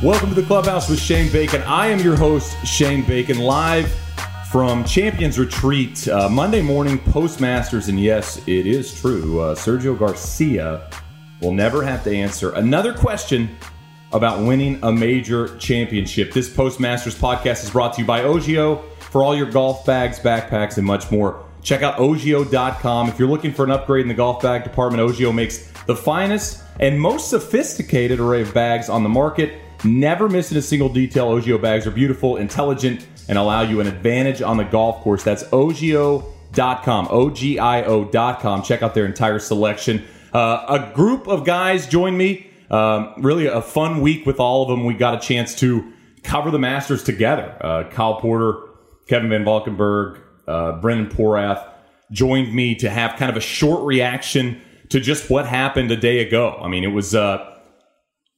Welcome to the clubhouse with Shane Bacon. I am your host, Shane Bacon, live from Champions Retreat, uh, Monday morning, Postmasters. And yes, it is true. Uh, Sergio Garcia will never have to answer another question about winning a major championship. This Postmasters podcast is brought to you by Ogio for all your golf bags, backpacks, and much more. Check out Ogio.com. If you're looking for an upgrade in the golf bag department, Ogio makes the finest and most sophisticated array of bags on the market. Never missing a single detail. Ogio bags are beautiful, intelligent, and allow you an advantage on the golf course. That's Ogio.com. O G I O.com. Check out their entire selection. Uh, a group of guys joined me. Um, really a fun week with all of them. We got a chance to cover the Masters together. Uh, Kyle Porter, Kevin Van Valkenburg, uh, Brendan Porath joined me to have kind of a short reaction to just what happened a day ago. I mean, it was uh,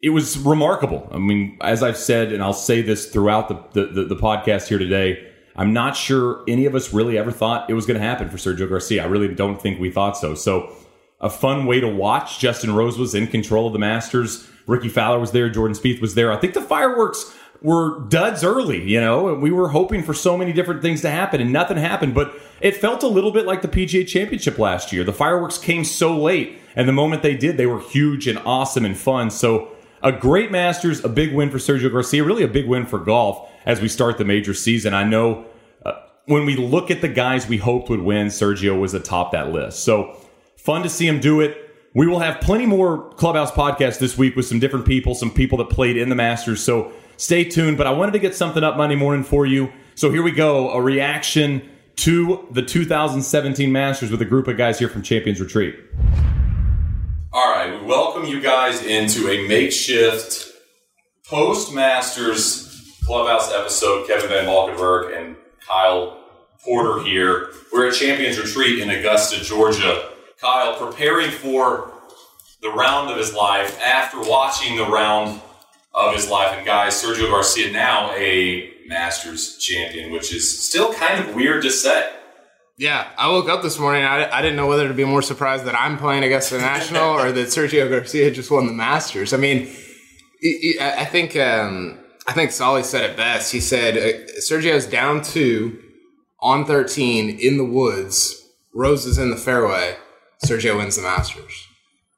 it was remarkable. I mean, as I've said, and I'll say this throughout the, the, the, podcast here today, I'm not sure any of us really ever thought it was going to happen for Sergio Garcia. I really don't think we thought so. So, a fun way to watch. Justin Rose was in control of the Masters. Rickie Fowler was there. Jordan Spieth was there. I think the fireworks were duds early, you know, and we were hoping for so many different things to happen and nothing happened, but it felt a little bit like the PGA championship last year. The fireworks came so late and the moment they did, they were huge and awesome and fun. So a great Masters, a big win for Sergio Garcia, really a big win for golf as we start the major season. I know uh, when we look at the guys we hoped would win, Sergio was atop that list. So fun to see him do it. We will have plenty more Clubhouse podcasts this week with some different people, some people that played in the Masters. So stay tuned. But I wanted to get something up Monday morning for you. So here we go a reaction to the 2017 Masters with a group of guys here from Champions Retreat. All right, we welcome you guys into a makeshift post Masters Clubhouse episode. Kevin Van Valkenburg and Kyle Porter here. We're at Champions Retreat in Augusta, Georgia. Kyle preparing for the round of his life after watching the round of his life. And guys, Sergio Garcia now a Masters champion, which is still kind of weird to say. Yeah, I woke up this morning. I, I didn't know whether to be more surprised that I'm playing against the National or that Sergio Garcia just won the Masters. I mean, I think um, I think Solly said it best. He said uh, Sergio's down two on 13 in the woods. Rose is in the fairway. Sergio wins the Masters.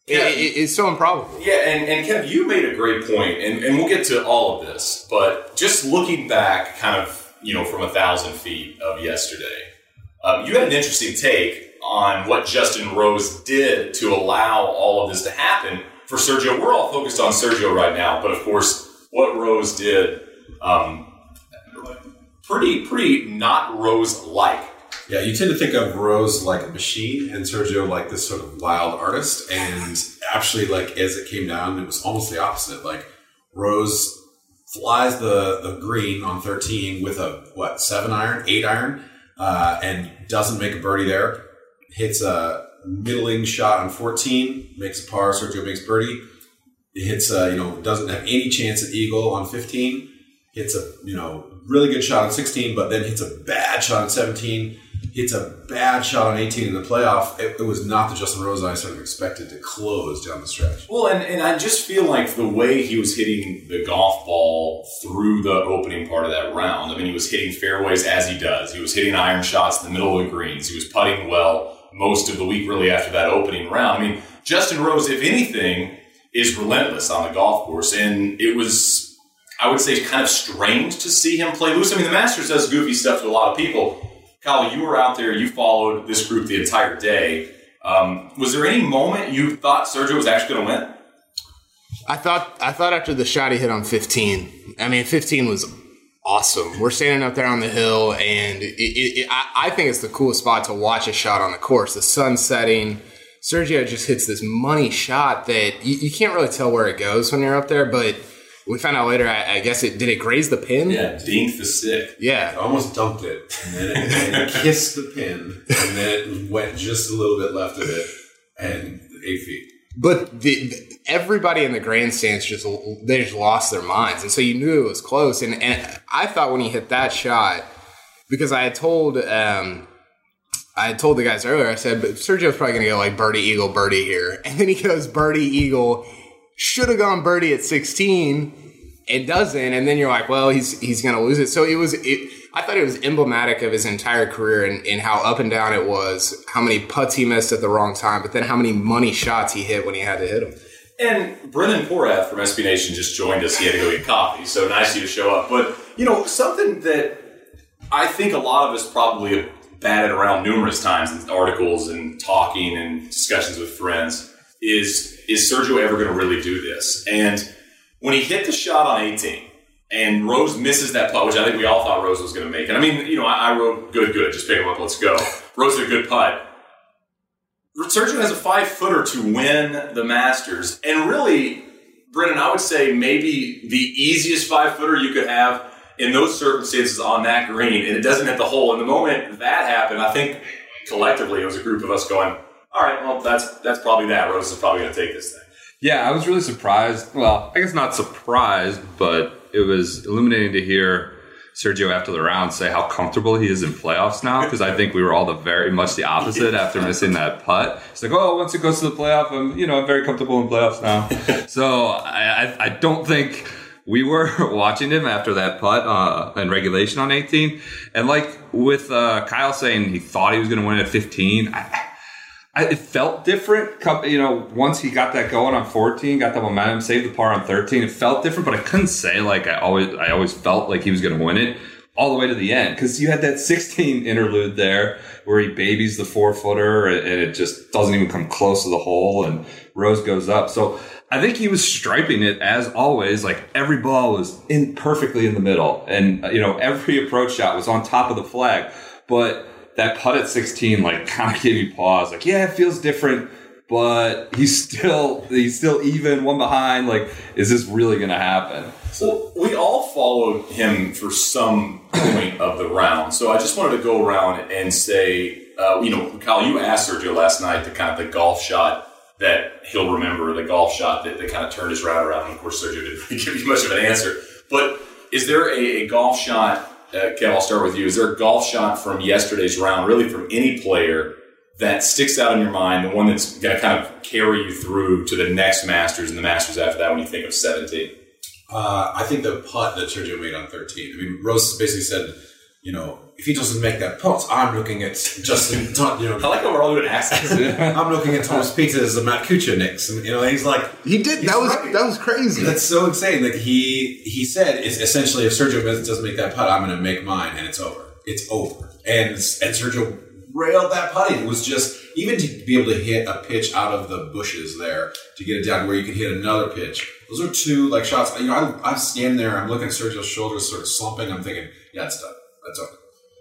Yeah. It, it's so improbable. Yeah, and, and Kev, you made a great point, and, and we'll get to all of this, but just looking back kind of, you know, from a thousand feet of yesterday, um, you had an interesting take on what Justin Rose did to allow all of this to happen for Sergio. We're all focused on Sergio right now, but of course, what Rose did, um, pretty, pretty not Rose-like. Yeah, you tend to think of Rose like a machine and Sergio like this sort of wild artist. And actually, like as it came down, it was almost the opposite. Like Rose flies the, the green on 13 with a what seven iron, eight iron, uh, and doesn't make a birdie there. Hits a middling shot on 14, makes a par. Sergio makes birdie. It hits a, you know doesn't have any chance at eagle on 15. Hits a you know really good shot on 16, but then hits a bad shot on 17 hits a bad shot on 18 in the playoff. It, it, was not the Justin Rose I sort of expected to close down the stretch. Well, and, and I just feel like the way he was hitting the golf ball through the opening part of that round, I mean, he was hitting fairways as he does. He was hitting iron shots in the middle of the greens. He was putting well most of the week, really, after that opening round. I mean, Justin Rose, if anything, is relentless on the golf course. And it was, I would say, kind of strange to see him play loose. I mean, the Masters does goofy stuff to a lot of people Kyle, you were out there, you followed this group the entire day. Um, was there any moment you thought Sergio was actually going to win? I thought I thought after the shot he hit on 15. I mean, 15 was awesome. We're standing up there on the hill, and it, it, it, I, I think it's the coolest spot to watch a shot on the course. The sun setting. Sergio just hits this money shot that you, you can't really tell where it goes when you're up there, but – we found out later. I, I, guess it did it graze the pin. Yeah, dinked the stick. Yeah, almost dumped it, and then it, and it kissed the pin, and then it went just a little bit left of it, and eight feet. But the, the, everybody in the grandstands just they just lost their minds, and so you knew it was close. And, and I thought when he hit that shot, because I had told um, I had told the guys earlier, I said, but Sergio's probably going to go like birdie eagle birdie here, and then he goes birdie eagle should have gone birdie at 16. it doesn't, and then you're like, well, he's he's gonna lose it. So it was. It, I thought it was emblematic of his entire career and, and how up and down it was. How many putts he missed at the wrong time, but then how many money shots he hit when he had to hit them. And Brendan Porath from SB Nation just joined us. He had to go get coffee, so nice of you to show up. But you know something that I think a lot of us probably have batted around numerous times in articles and talking and discussions with friends is is Sergio ever going to really do this? And when he hit the shot on 18 and Rose misses that putt, which I think we all thought Rose was going to make. And I mean, you know, I, I wrote good, good, just pick him up, let's go. Rose did a good putt. Sergio has a five footer to win the Masters. And really, Brendan, I would say maybe the easiest five footer you could have in those circumstances on that green, and it doesn't hit the hole. And the moment that happened, I think collectively it was a group of us going, all right, well, that's that's probably that. Rose is probably going to take this thing. Yeah, I was really surprised. Well, I guess not surprised, but it was illuminating to hear Sergio after the round say how comfortable he is in playoffs now because I think we were all the very much the opposite after missing that putt. It's like, oh, once it goes to the playoff, I'm you know I'm very comfortable in playoffs now. so I, I, I don't think we were watching him after that putt uh, in regulation on 18, and like with uh, Kyle saying he thought he was going to win at 15. I, I, it felt different. You know, once he got that going on 14, got the momentum, saved the par on 13, it felt different. But I couldn't say like I always, I always felt like he was going to win it all the way to the end because you had that 16 interlude there where he babies the four footer and it just doesn't even come close to the hole and Rose goes up. So I think he was striping it as always. Like every ball was in perfectly in the middle, and you know every approach shot was on top of the flag. But that putt at 16 like kind of gave you pause. Like, yeah, it feels different, but he's still he's still even one behind. Like, is this really going to happen? Well, we all followed him for some point of the round, so I just wanted to go around and say, uh, you know, Kyle, you asked Sergio last night the kind of the golf shot that he'll remember, the golf shot that, that kind of turned his round around. And of course, Sergio didn't really give you much of an answer, but is there a, a golf shot uh, Kev, I'll start with you. Is there a golf shot from yesterday's round, really from any player, that sticks out in your mind, the one that's going to kind of carry you through to the next Masters and the Masters after that when you think of 17? Uh, I think the putt that Sergio made on 13. I mean, Rose basically said, you know, if he doesn't make that putt, I'm looking at Justin. You know, I like how we're all doing accents. I'm looking at Thomas Pieters and Matt Kuchar next, and you know, he's like, he did. That was right. that was crazy. That's so insane. Like he he said, is essentially, if Sergio doesn't make that putt, I'm going to make mine, and it's over. It's over. And and Sergio railed that putt. It was just even to be able to hit a pitch out of the bushes there to get it down where you can hit another pitch. Those are two like shots. You know, I, I'm standing there. I'm looking at Sergio's shoulders, sort of slumping. I'm thinking, yeah, it's done. That's over.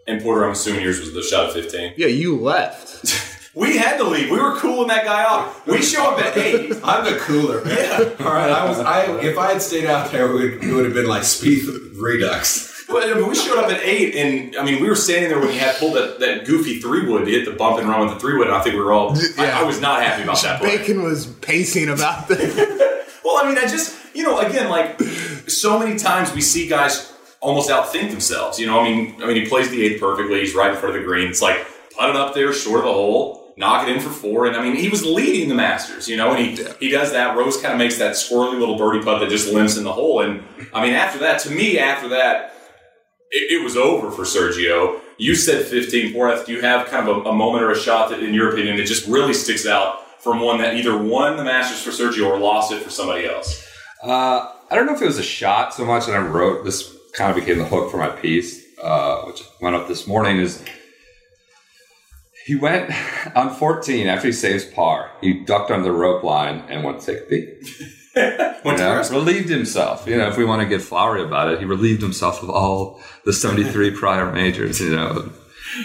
And Porter, I'm assuming yours was the shot of 15. Yeah, you left. we had to leave. We were cooling that guy off. We show up at eight. I'm the cooler. Yeah. All right. I was. I if I had stayed out there, we would, it would have been like Spieth redux. Well, I mean, we showed up at eight, and I mean, we were standing there when he had pulled that, that goofy three wood to hit the bump and run with the three wood. And I think we were all. Yeah. I, I was not happy about that. Bacon play. was pacing about that. well, I mean, I just you know, again, like so many times we see guys almost outthink themselves. You know, I mean, I mean, he plays the eighth perfectly. He's right in front of the green. It's like put it up there, short of the hole, knock it in for four. And I mean, he was leading the Masters. You know, and he he does that. Rose kind of makes that squirrely little birdie putt that just limps in the hole. And I mean, after that, to me, after that, it, it was over for Sergio. You said 15. Porath, do you have kind of a, a moment or a shot that, in your opinion, that just really sticks out from one that either won the Masters for Sergio or lost it for somebody else? Uh, I don't know if it was a shot so much, and I wrote this kind of became the hook for my piece, uh, which went up this morning, is he went on 14 after he saves par. He ducked under the rope line and went to take a beat. you know, relieved himself. You know, if we want to get flowery about it, he relieved himself of all the 73 prior majors, you know,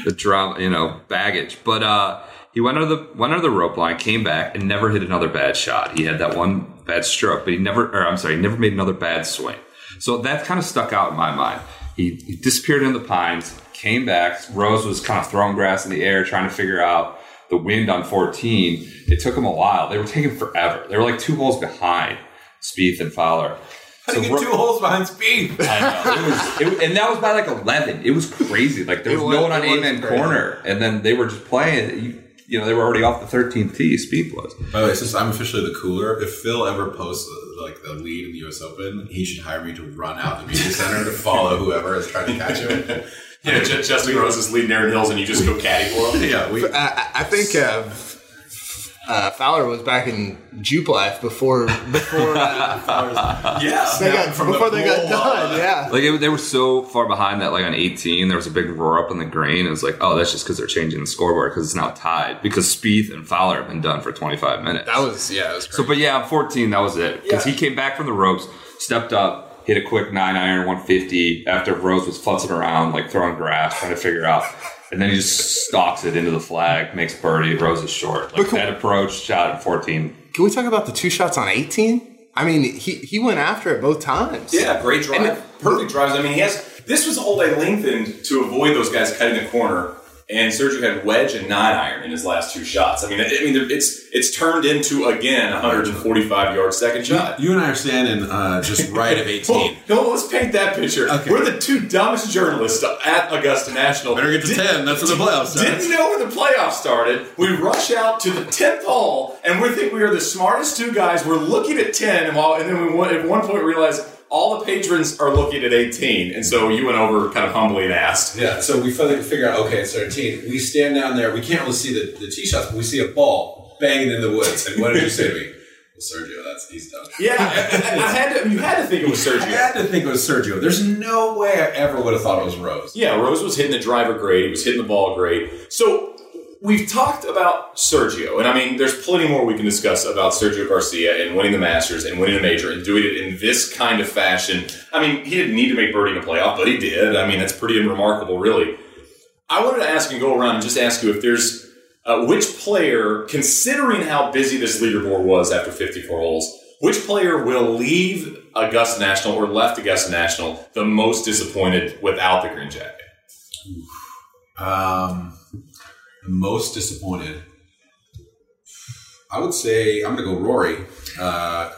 the drama, you know, baggage. But, uh, he went under the went under the rope line, came back, and never hit another bad shot. He had that one bad stroke, but he never, or I'm sorry, he never made another bad swing. So that kind of stuck out in my mind. He, he disappeared in the pines, came back. Rose was kind of throwing grass in the air, trying to figure out the wind on 14. It took him a while. They were taking forever. They were like two holes behind Spieth and Fowler. So Ro- two holes behind Spieth. I know. It was, it, and that was by like 11. It was crazy. Like there was, was no one on Amen corner. And then they were just playing. You, you know, they were already off the 13th tee. Spieth was. By the way, since I'm officially the cooler, if Phil ever posts like the lead in the U.S. Open, he should hire me to run out the media center to follow whoever is trying to catch him. Yeah, Justin Rose is leading Erin Hills, and you just go caddy for him. yeah, we. I, I think uh, uh, Fowler was back in Jupe life before before uh, Yeah, they got before they got done. Yeah. Like it, they were so far behind that, like on 18, there was a big roar up on the green. It was like, oh, that's just because they're changing the scoreboard because it's now tied because Spieth and Fowler have been done for 25 minutes. That was yeah. That was So, but yeah, on 14, that was it. Because he came back from the ropes, stepped up, hit a quick 9 iron 150 after Rose was futzing around, like throwing grass, trying to figure out. And then he just stalks it into the flag, makes birdie. Rose is short. Like that approach, shot at 14. Can we talk about the two shots on 18? I mean, he, he went after it both times. Yeah, great drive. And Perfect drives. I mean, he has. This was a hole they lengthened to avoid those guys cutting the corner. And Sergio had wedge and nine iron in his last two shots. I mean, I mean, it's it's turned into again 145 yard second shot. You and I are standing uh, just right of 18. No, let's paint that picture. Okay. We're the two dumbest journalists at Augusta National. Better get to 10. That's when the playoffs start. Didn't know where the playoffs started. We rush out to the tenth hole, and we think we are the smartest two guys. We're looking at ten, and, while, and then we at one point realize all the patrons are looking at eighteen, and so you went over kind of humbly and asked. Yeah, so we finally figure out, okay, it's 13. We stand down there. We can't really see the, the tee shots, but we see a ball banging in the woods. And what did you say to me? Well, Sergio, that's he's done. Yeah, I had to. You had to think it was Sergio. I had to think it was Sergio. There's no way I ever would have thought it was Rose. Yeah, Rose was hitting the driver great. He was hitting the ball great. So we've talked about Sergio, and I mean, there's plenty more we can discuss about Sergio Garcia and winning the Masters and winning a major and doing it in this kind of fashion. I mean, he didn't need to make birdie in a playoff, but he did. I mean, that's pretty remarkable, really. I wanted to ask and go around and just ask you if there's uh, which player, considering how busy this leaderboard was after 54 holes, which player will leave Augusta National or left Augusta National the most disappointed without the green jacket? Um, most disappointed. I would say I'm going to go Rory. Uh,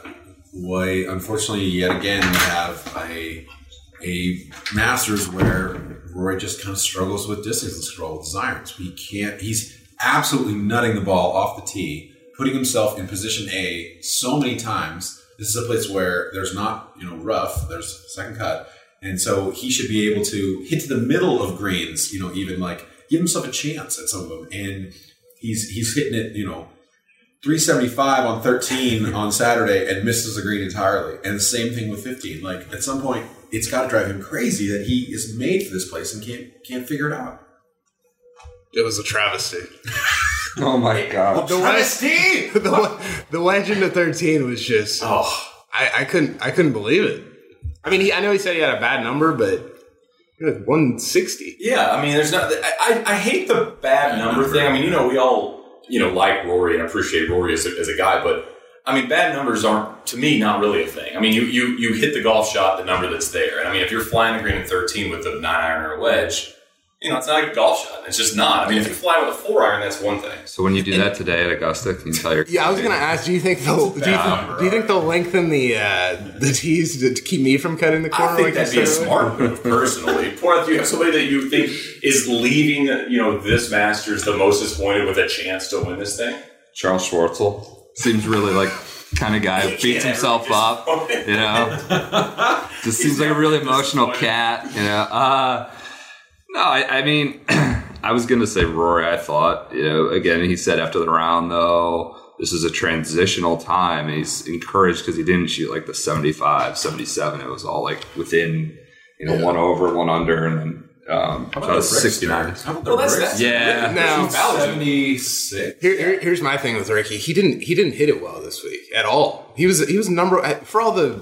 why, unfortunately, yet again, we have a a Masters where Rory just kind of struggles with distance and with his irons. He can't. He's absolutely nutting the ball off the tee, putting himself in position A so many times. This is a place where there's not you know rough. There's second cut. And so he should be able to hit to the middle of greens, you know, even like give himself a chance at some of them. And he's he's hitting it, you know, 375 on 13 on Saturday and misses the green entirely. And the same thing with 15. Like at some point, it's got to drive him crazy that he is made for this place and can't can't figure it out. It was a travesty. Oh my God. The, Travesty! the, the legend of 13 was just. Oh, I, I couldn't I couldn't believe it. I mean, he, I know he said he had a bad number, but it was 160. yeah. I mean, there's not. I, I, I hate the bad number thing. I mean, you know, we all you know like Rory and appreciate Rory as a, as a guy, but I mean, bad numbers aren't to me not really a thing. I mean, you you you hit the golf shot, the number that's there, and I mean, if you're flying the green at 13 with a nine iron or a wedge, you know, it's not a golf shot. It's just not. I mean, if you fly with a four iron, that's one thing. So when you do that today at Augusta, can you tell your Yeah, I was gonna ask. Do you think they'll do you, bad, think, do you think they'll lengthen the uh, the tees to, to keep me from cutting the corner? I think like that'd be a smart move, personally. Poor, do you have somebody that you think is leaving, you know, this Masters the most disappointed with a chance to win this thing? Charl Schwartzel seems really like kind of guy who beats Yeah, himself up. You know, just seems like a really emotional cat. You know, uh, no, I, I mean, I was gonna say Rory. I thought, you know, again, he said after the round though, this is a transitional time, and he's encouraged because he didn't shoot like the 75, 77. It was all like within, you know, one over, one under, and then um, How shot a 69. How about the Well, that's, that's Yeah. Now- That's 76. Here, here- here's my thing with Rickie. He didn't he didn't hit it well this week at all. He was he was number for all the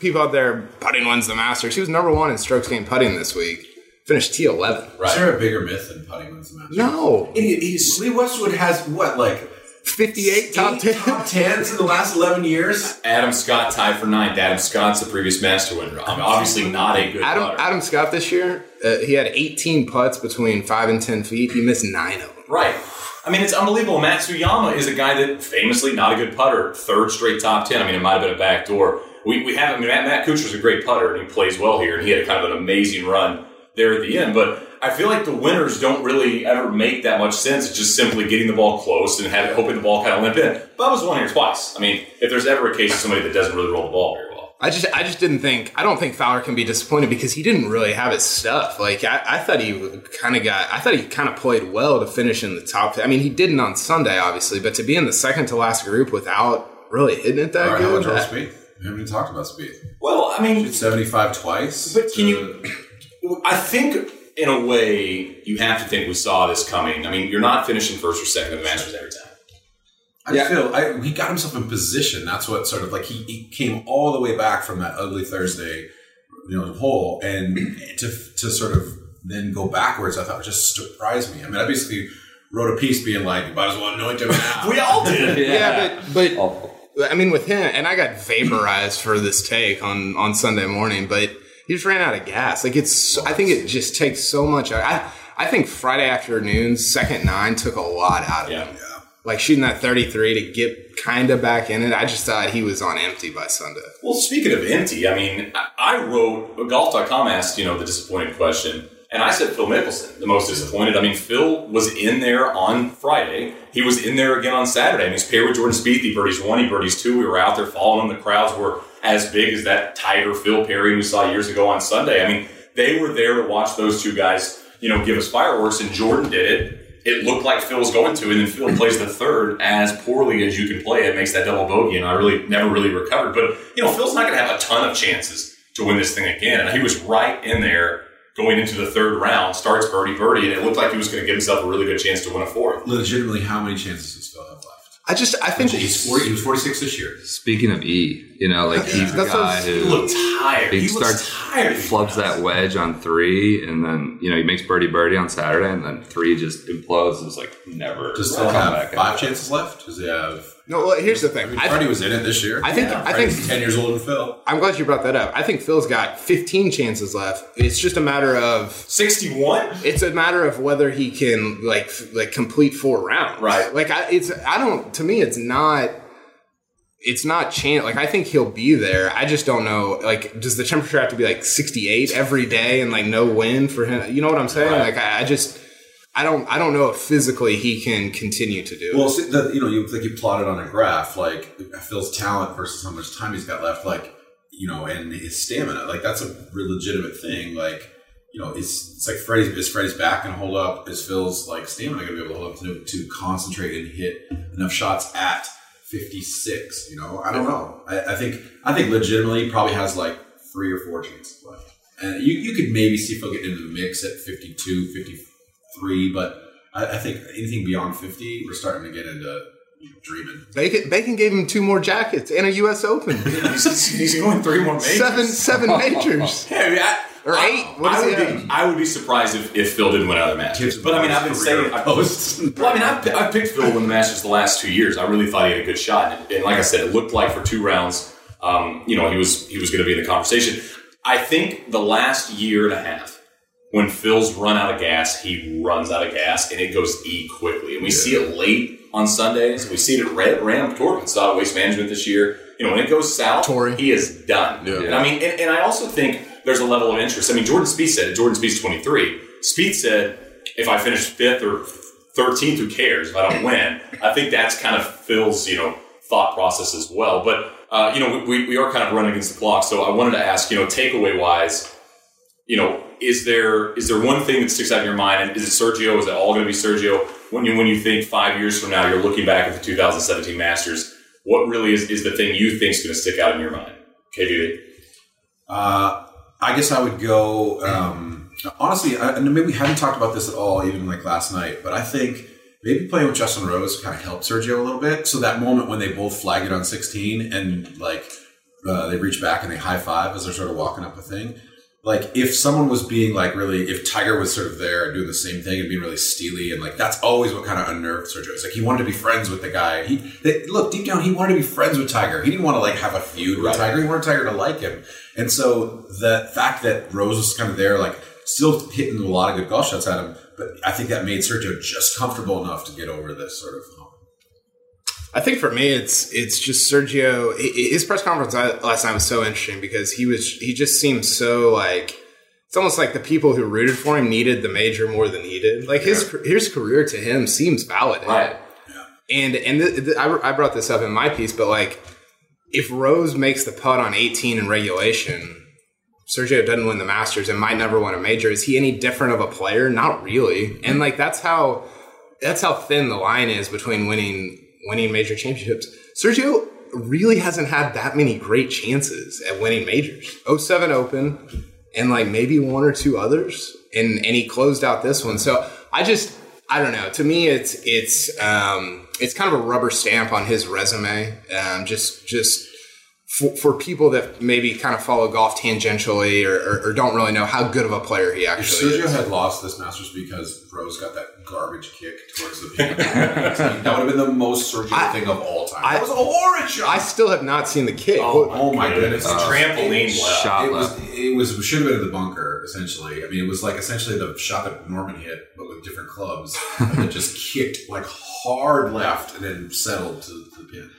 people out there putting wins the Masters. He was number one in strokes gained putting this week. Finished T eleven. Right. Is there a bigger myth than putting wins the Masters? No, Idiot, he's, Lee Westwood has what, like fifty eight top eight ten. top tens in the last 11 years? Adam Scott tied for ninth. Adam Scott's the previous Master winner. I mean, obviously not a good Adam putter. Adam Scott this year, uh, he had 18 putts between five and 10 feet. He missed nine of them. Right. I mean, it's unbelievable. Matsuyama is a guy that famously not a good putter. Third straight top ten. I mean, it might have been a back door. We, we have. I mean, Matt, Matt Kuchar's a great putter and he plays well here, and he had kind of an amazing run there at the end. But I feel like the winners don't really ever make that much sense. It's just simply getting the ball close and have, hoping the ball kind of limp in. Bubba's won here twice. I mean, if there's ever a case of somebody that doesn't really roll the ball very well. I just, I just didn't think. I don't think Fowler can be disappointed because he didn't really have his stuff. Like I, I thought he kind of got. I thought he kind of played well to finish in the top. I mean, he didn't on Sunday, obviously, but to be in the second to last group without really hitting it that All right, how good. much that- Spieth? We haven't even talked about Spieth. Well, I mean, 75 twice. But can to- you- I think in a way you have to think we saw this coming. I mean, you're not finishing first or second in the Masters every time. I Yeah. feel I, he got himself in position. That's what sort of like he, he came all the way back from that ugly Thursday, you know, hole, and to to sort of then go backwards. I thought just surprised me. I mean, I basically wrote a piece being like, "Might as well anoint him now." We all did. Yeah, but but Awful. I mean, with him, and I got vaporized for this take on on Sunday morning, but he just ran out of gas. Like it's, I think it just takes so much. I I think Friday afternoon's second nine took a lot out of Yeah. him. Like shooting that thirty three to get kind of back in it. I just thought he was on empty by Sunday. Well, speaking of empty, I mean, I- wrote golf.com asked, you know, the disappointed question, and I said Phil Mickelson, the most disappointed. I mean, Phil was in there on Friday. He was in there again on Saturday. I mean, he's paired with Jordan Spieth. He birdies one, he birdies two. We were out there following him. The crowds were as big as that Tiger Phil Perry we saw years ago on Sunday. I mean, they were there to watch those two guys, you know, give us fireworks, and Jordan did it. It looked like Phil was going to, and then Phil plays the third as poorly as you can play it, makes that double bogey, and I really never really recovered. But you know, Phil's not going to have a ton of chances to win this thing again, and he was right in there going into the third round, starts birdie birdie, and it looked like he was going to give himself a really good chance to win a fourth. Legitimately, how many chances does Phil have left? I just, I think He's 40. He was 46 this year. Speaking of E, you know, like he's the That's what guy He who looked tired. he He, starts starts tired. flubs that wedge on three, and then you know he makes birdie birdie on Saturday, and then three just implodes. It's like never Does come Phil have back. five chances left? Does he have? No. Well, here's the thing. I, Freddie was in it this year. I think- I think- 10 years older than Phil. I'm glad you brought that up. I think Phil's got 15 chances left. It's just a matter of Sixty-one. it's a matter of whether he can like like complete four rounds Right. like I, it's i don't to me it's not it's not chance like i think he'll be there i just don't know like does the temperature have to be like 68 every day and like no wind for him you know what i'm saying Right. like I, I just i don't i don't know if physically he can continue to do Well, it see, the, you know, you like you plotted on a graph like Phil's talent versus how much time he's got left, like you know, and his stamina. Like that's a real legitimate thing. Like you know, it's it's like Freddie's is Freddie's back to hold up? Is Phil's like stamina going to be able to hold up to, to concentrate and hit enough shots at fifty six? You know, I don't know. I, I think I think legitimately he probably has like three or four chances left, and you you could maybe see Phil get into the mix at 52, 53, but. I, I think anything beyond 50, we're starting to get into dreaming. bacon, bacon gave him two more jackets and a us open he's, he's going three more majors. seven seven majors Yeah, I mean, I, Or I- eight. What I would have? be, I would be surprised if, if Phil didn't win another Masters. But I mean, I've been saying, I, posts. well, I mean, I've, I've picked Phil to win the Masters the last two years. I really thought he had a good shot, and, and like I said, it looked like for two rounds, um, you know, he was he was going to be in the conversation. I think the last year and a half, when Phil's run out of gas, he runs out of gas, and it goes E quickly. And we see it late on Sundays. We see it at Red, Ram Tour. We saw Waste Management this year. You know, when it goes south, Tory. he is done. Yeah. And I mean, and, and I also think there's a level of interest. I mean, Jordan Spieth said it. Jordan Spieth's 23. Spieth said, if I finish fifth or 13th, who cares if I don't win? I think that's kind of Phil's, you know, thought process as well. But, uh, you know, we, we are kind of running against the clock. So I wanted to ask, you know, takeaway wise, you know, is there is there one thing that sticks out in your mind? Is it Sergio? Is it all going to be Sergio? When you when you think five years from now, you're looking back at the 2017 Masters. What really is, is the thing you think is going to stick out in your mind? KVD. Uh, I guess I would go. Um, honestly, I, maybe we haven't talked about this at all, even like last night. But I think maybe playing with Justin Rose kind of helped Sergio a little bit. So that moment when they both flag it on 16 and like uh, they reach back and they high five as they're sort of walking up the thing. Like if someone was being like really, if Tiger was sort of there and doing the same thing and being really steely and like that's always what kind of unnerved Sergio. It's like he wanted to be friends with the guy. He they, look deep down, he wanted to be friends with Tiger. He didn't want to like have a feud with Right. Tiger. He wanted Tiger to like him. And so the fact that Rose was kind of there, like still hitting a lot of good golf shots at him, but I think that made Sergio just comfortable enough to get over this sort of. I think for me, it's it's just Sergio. His press conference last night was so interesting because he was he just seemed so like it's almost like the people who rooted for him needed the major more than he did. Like his his career to him seems valid, Right. And and th- th- I, I brought this up in my piece, but like if Rose makes the putt on 18 in regulation, Sergio doesn't win the Masters and might never win a major. Is he any different of a player? Not really. And like that's how that's how thin the line is between winning winning major championships. Sergio really hasn't had that many great chances at winning majors. 07 Open and like maybe one or two others and and he closed out this one. So I just I don't know. To me it's it's um it's kind of a rubber stamp on his resume. Um just just for, for people that maybe kind of follow golf tangentially or, or, or don't really know how good of a player he If actually Sergio is. had lost this Masters because Rose got that garbage kick towards the pin, that would have been the most Sergio I- thing of all time. I- that was a horrid shot. I still have not seen the kick. oh, oh my goodness! It's a trampoline left. Shot It was, left. it was should have been in the bunker essentially. I mean, it was like essentially the shot that Norman hit, but with different clubs that just kicked like hard left and then settled to, to the pin.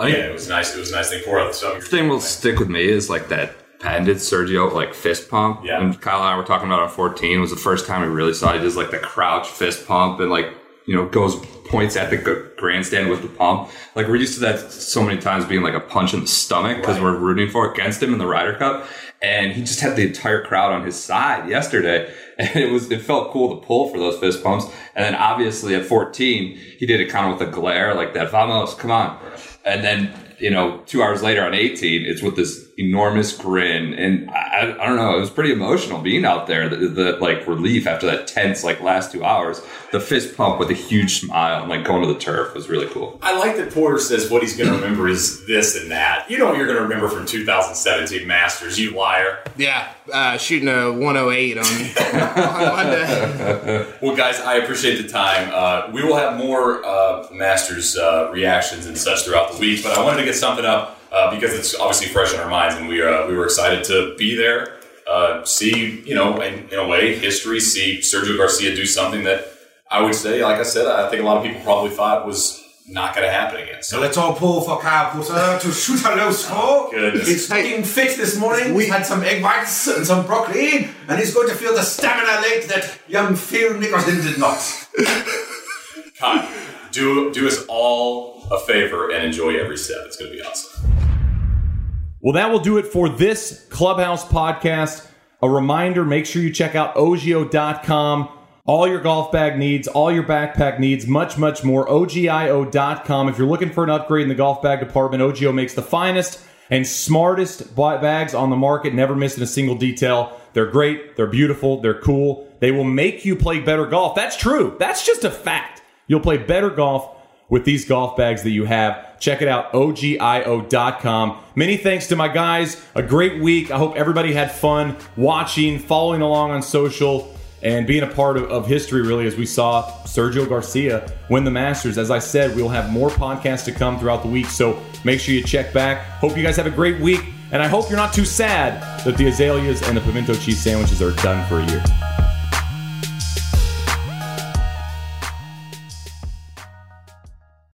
Okay. Yeah, it was nice. It was a nice thing for us. So thing will stick with me is like that patented Sergio like fist pump. Yeah. And Kyle and I were talking about on 14 was the first time we really saw he does like the crouch fist pump and like, you know, goes points at the grandstand with the pump. Like we're used to that so many times being like a punch in the stomach because Right. we're rooting for against him in the Ryder Cup. And he just had the entire crowd on his side yesterday. And it was, it felt cool to pull for those fist pumps. And then obviously at 14, he did it kind of with a glare like that. Vamos, come on. And then, you know, two hours later on 18, it's with this enormous grin. And I, I don't know, it was pretty emotional being out there. The, the like relief after that tense, like last two hours, the fist pump with a huge smile and like going to the turf was really cool. I like that Porter says what he's going to remember is this and that. You know what you're going to remember from 2017 Masters, you liar. yeah, uh, shooting a 108 on, on Monday. Well, guys, I appreciate the time. Uh, we will have more uh, Masters uh, reactions and such throughout the week, but I wanted to get something up uh, because it's obviously fresh in our minds, and we uh, we were excited to be there, uh, see you know, in, in a way, history, see Sergio Garcia do something that I would say, like I said, I think a lot of people probably thought was not going to happen again. So So let's all pull for Kyle Porter to shoot a low score. Goodness. He's looking fit this morning. We had some egg whites and some broccoli, and he's going to feel the stamina late that young Phil Mickelson did not. Kyle, do do us all a favor and enjoy every step. It's going to be awesome. Well, that will do it for this Clubhouse podcast. A reminder make sure you check out ogio.com. All your golf bag needs, all your backpack needs, much, much more. OGIO.com. If you're looking for an upgrade in the golf bag department, OGIO makes the finest and smartest bags on the market, never missing a single detail. They're great, they're beautiful, they're cool. They will make you play better golf. That's true. That's just a fact. You'll play better golf with these golf bags that you have. Check it out, ogio.com. Many thanks to my guys. A great week. I hope everybody had fun watching, following along on social, and being a part of, of history, really, as we saw Sergio Garcia win the Masters. As I said, we'll have more podcasts to come throughout the week, so make sure you check back. Hope you guys have a great week, and I hope you're not too sad that the azaleas and the pimento cheese sandwiches are done for a year.